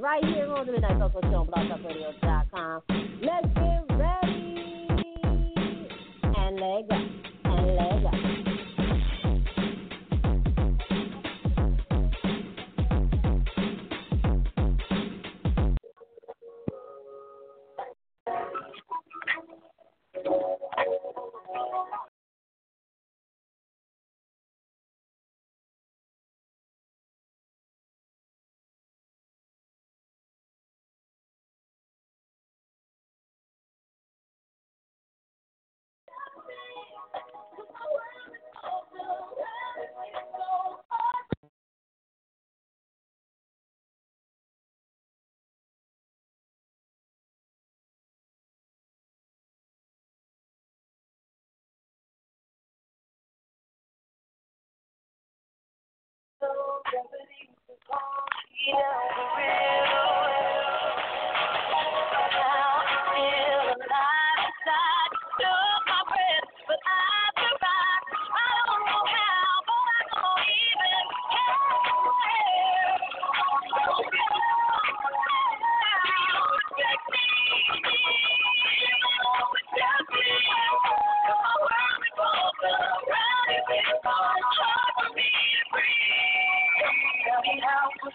right here on the Midnight Social Show on blogtalkradio.com. Let's get ready and let go. you know.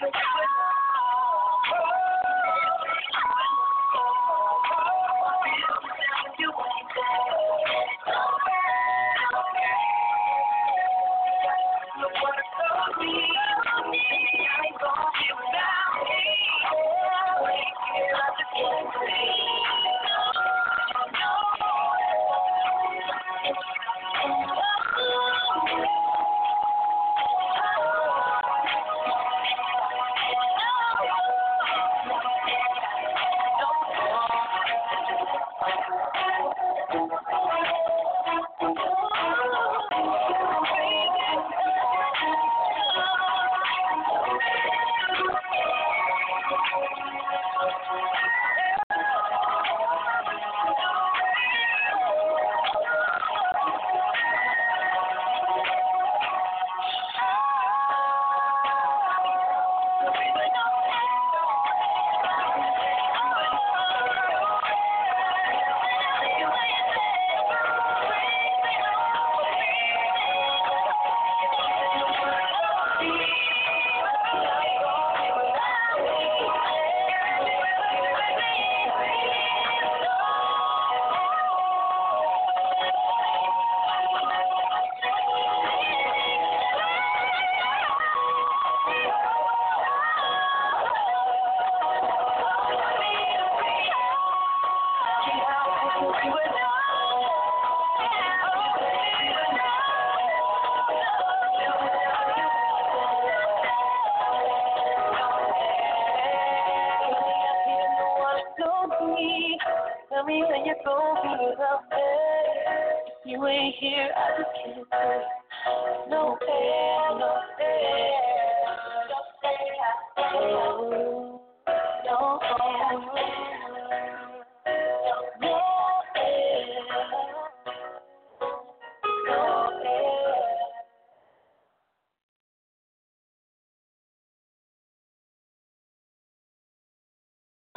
Thank you.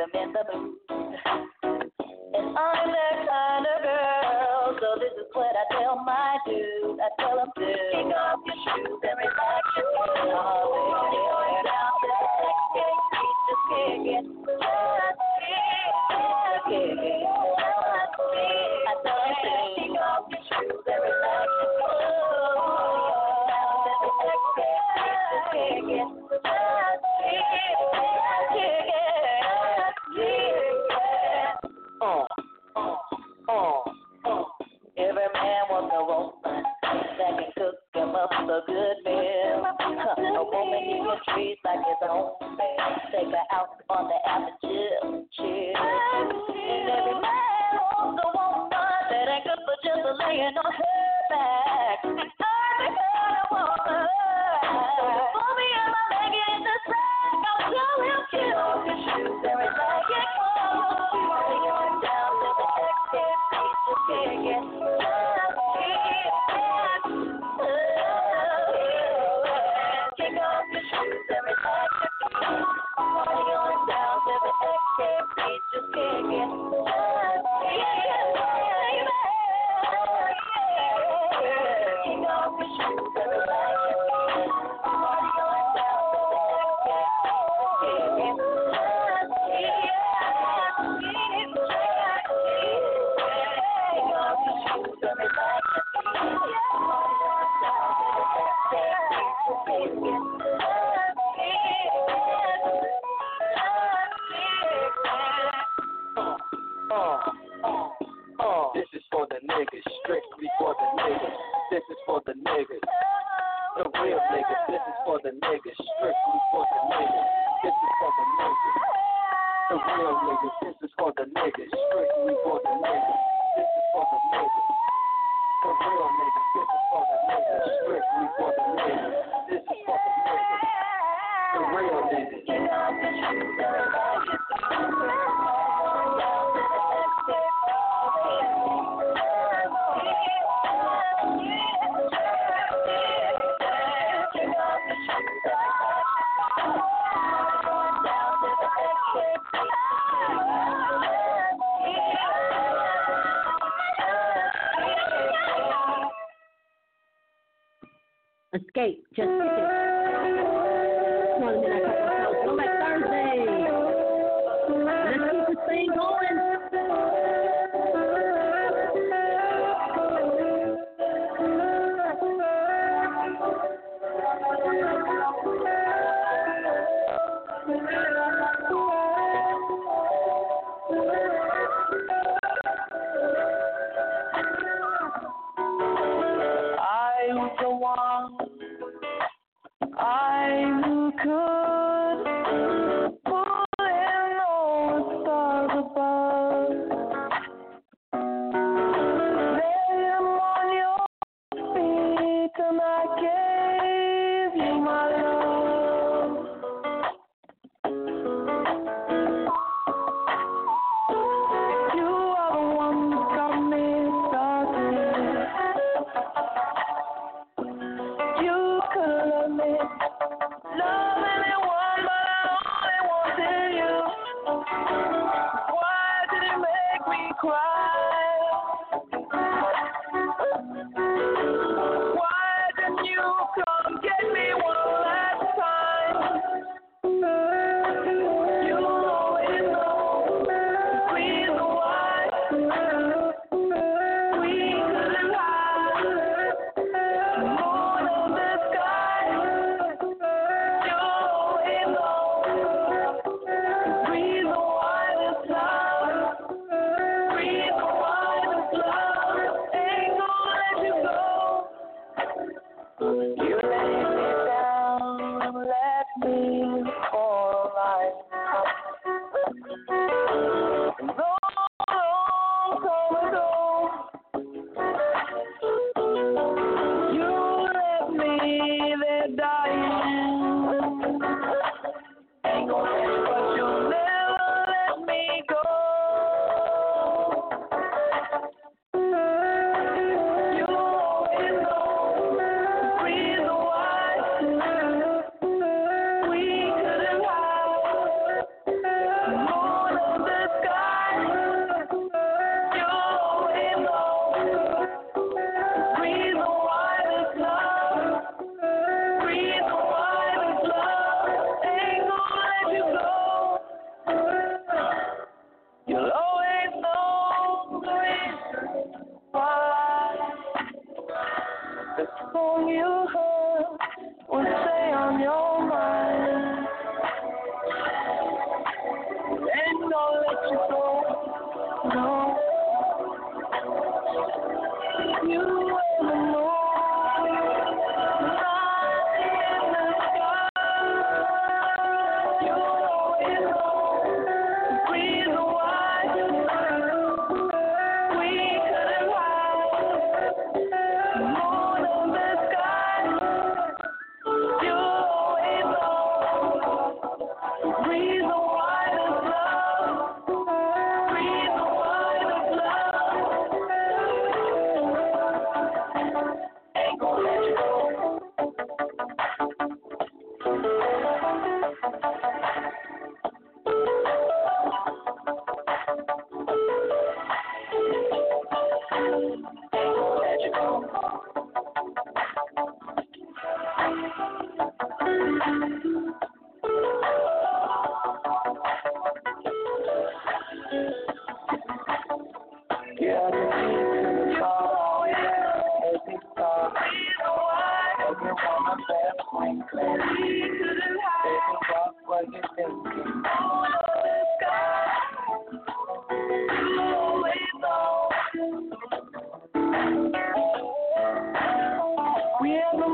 them in the booth. And I'm that kind of girl, so this is what I tell my dudes. I tell them, dude, kick off your shoes and The real niggas, this is for the niggas. Strictly for the niggas. This is for the niggas. The real niggas, niggas. We have the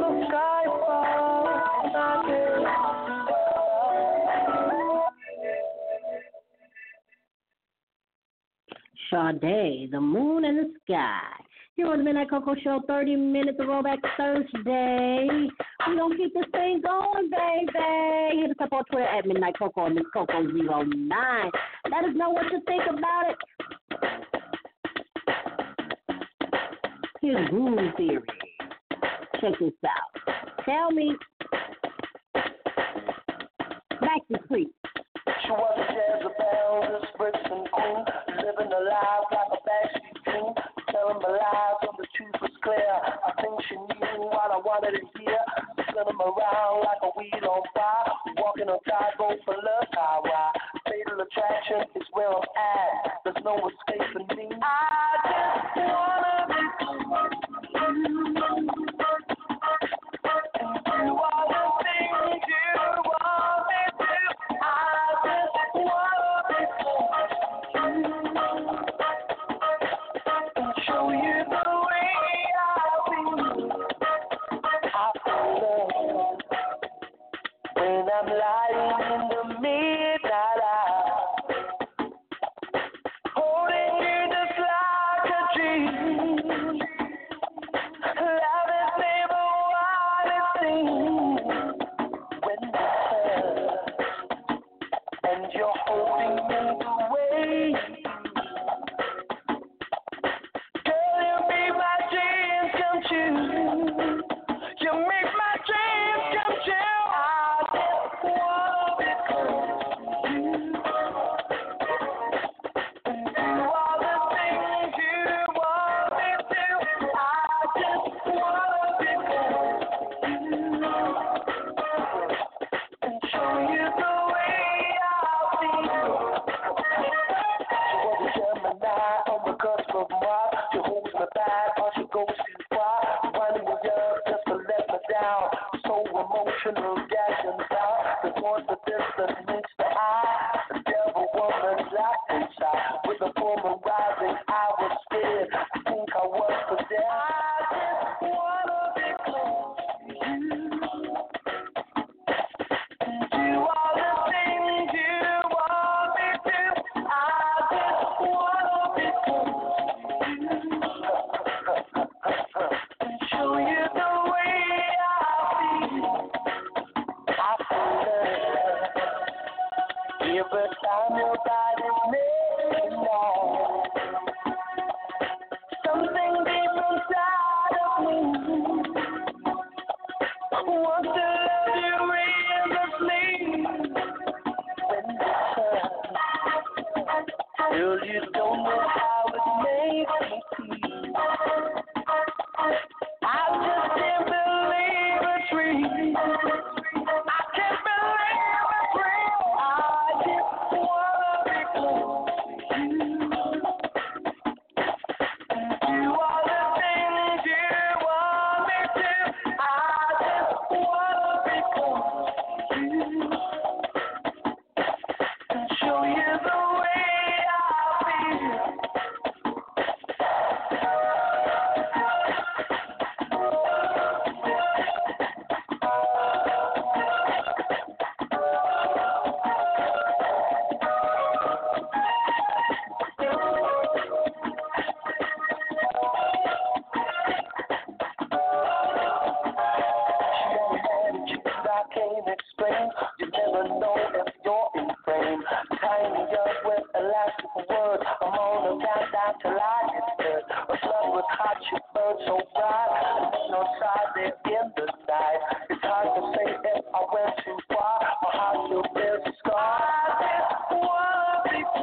the sky the moon and the sky. Here on the Midnight Koko Show, 30 minutes of Throwback Thursday. We gonna keep this thing going, baby. Hit us up on Twitter at Midnight Coco and Miss Coco09. Let us know what you think about it. Here's Groove Theory. Check this out. Tell me, Maxie Creek. She was a Jezebel, this Brixton queen, living a life like a backstreet dream, telling my lies when the truth was clear. I think she knew what I wanted to hear. Spin 'em around like a weed on fire, walking on tightrope for love highway. Fatal attraction is where I'm at. You're holding me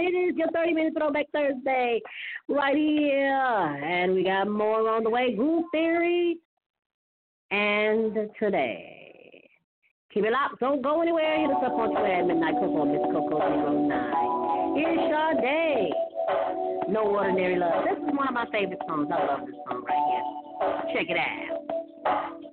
It is your 30 minute throwback Thursday right here. And we got more on the way Groove Theory and Sade. Keep it locked. Don't go anywhere. Hit us up on Twitter at Midnight Coco, Miss Coco09. Here's Sade. No Ordinary Love. This is one of my favorite songs. I love this song right here. Check it out.